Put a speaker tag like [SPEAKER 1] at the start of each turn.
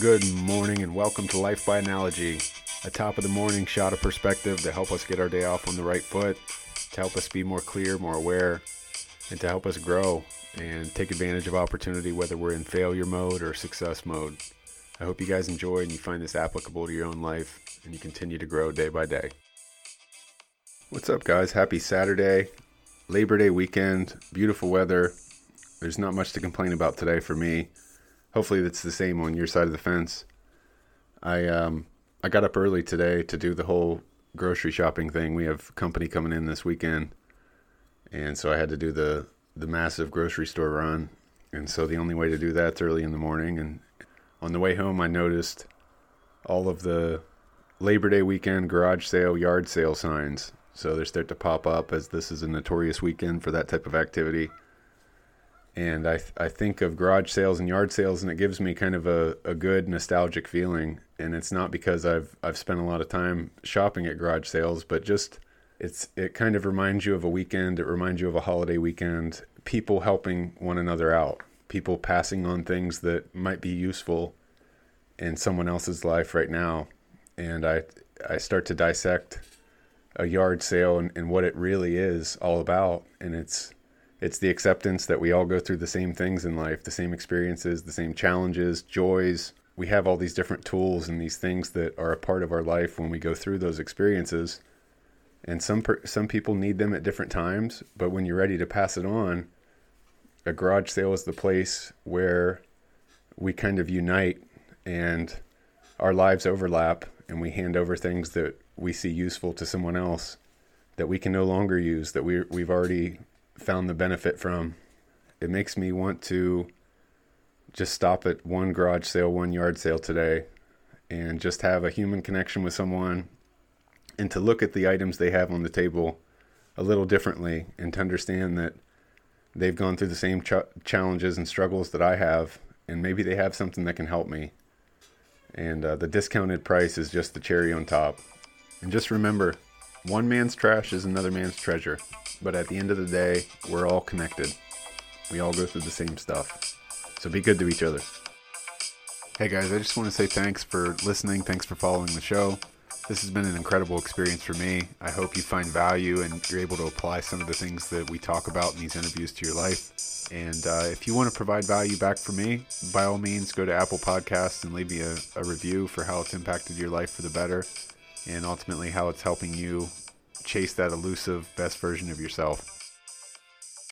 [SPEAKER 1] Good morning and welcome to Life by Analogy, a top of the morning shot of perspective to help us get our day off on the right foot, to help us be more clear, more aware, and to help us grow and take advantage of opportunity whether we're in failure mode or success mode. I hope you guys enjoy and you find this applicable to your own life and you continue to grow day by day. What's up, guys? Happy Saturday, Labor Day weekend, beautiful weather. There's not much to complain about today for me. Hopefully, that's the same on your side of the fence. I um I got up early today to do the whole grocery shopping thing. We have company coming in this weekend, and so I had to do the the massive grocery store run. And so the only way to do that's early in the morning. And on the way home, I noticed all of the Labor Day weekend garage sale, yard sale signs. So they start to pop up as this is a notorious weekend for that type of activity and I, th- I think of garage sales and yard sales and it gives me kind of a, a good nostalgic feeling. And it's not because I've I've spent a lot of time shopping at garage sales but just it's it kind of reminds you of a weekend. It reminds you of a holiday weekend. People helping one another out. People passing on things that might be useful in someone else's life right now. And I I start to dissect a yard sale and, and what it really is all about. And it's it's the acceptance that we all go through the same things in life, the same experiences, the same challenges, joys. We have all these different tools and these things that are a part of our life when we go through those experiences. And some some people need them at different times, but when you're ready to pass it on, a garage sale is the place where we kind of unite and our lives overlap and we hand over things that we see useful to someone else that we can no longer use that we we've already found the benefit from. It makes me want to just stop at one garage sale, one yard sale today, and just have a human connection with someone and to look at the items they have on the table a little differently and to understand that they've gone through the same ch- challenges and struggles that I have, and maybe they have something that can help me. And uh, the discounted price is just the cherry on top. And just remember one man's trash is another man's treasure. But at the end of the day, we're all connected. We all go through the same stuff. So be good to each other. Hey guys, I just want to say thanks for listening. Thanks for following the show. This has been an incredible experience for me. I hope you find value and you're able to apply some of the things that we talk about in these interviews to your life. And uh, if you want to provide value back for me, by all means, go to Apple Podcasts and leave me a, a review for how it's impacted your life for the better and ultimately how it's helping you chase that elusive best version of yourself.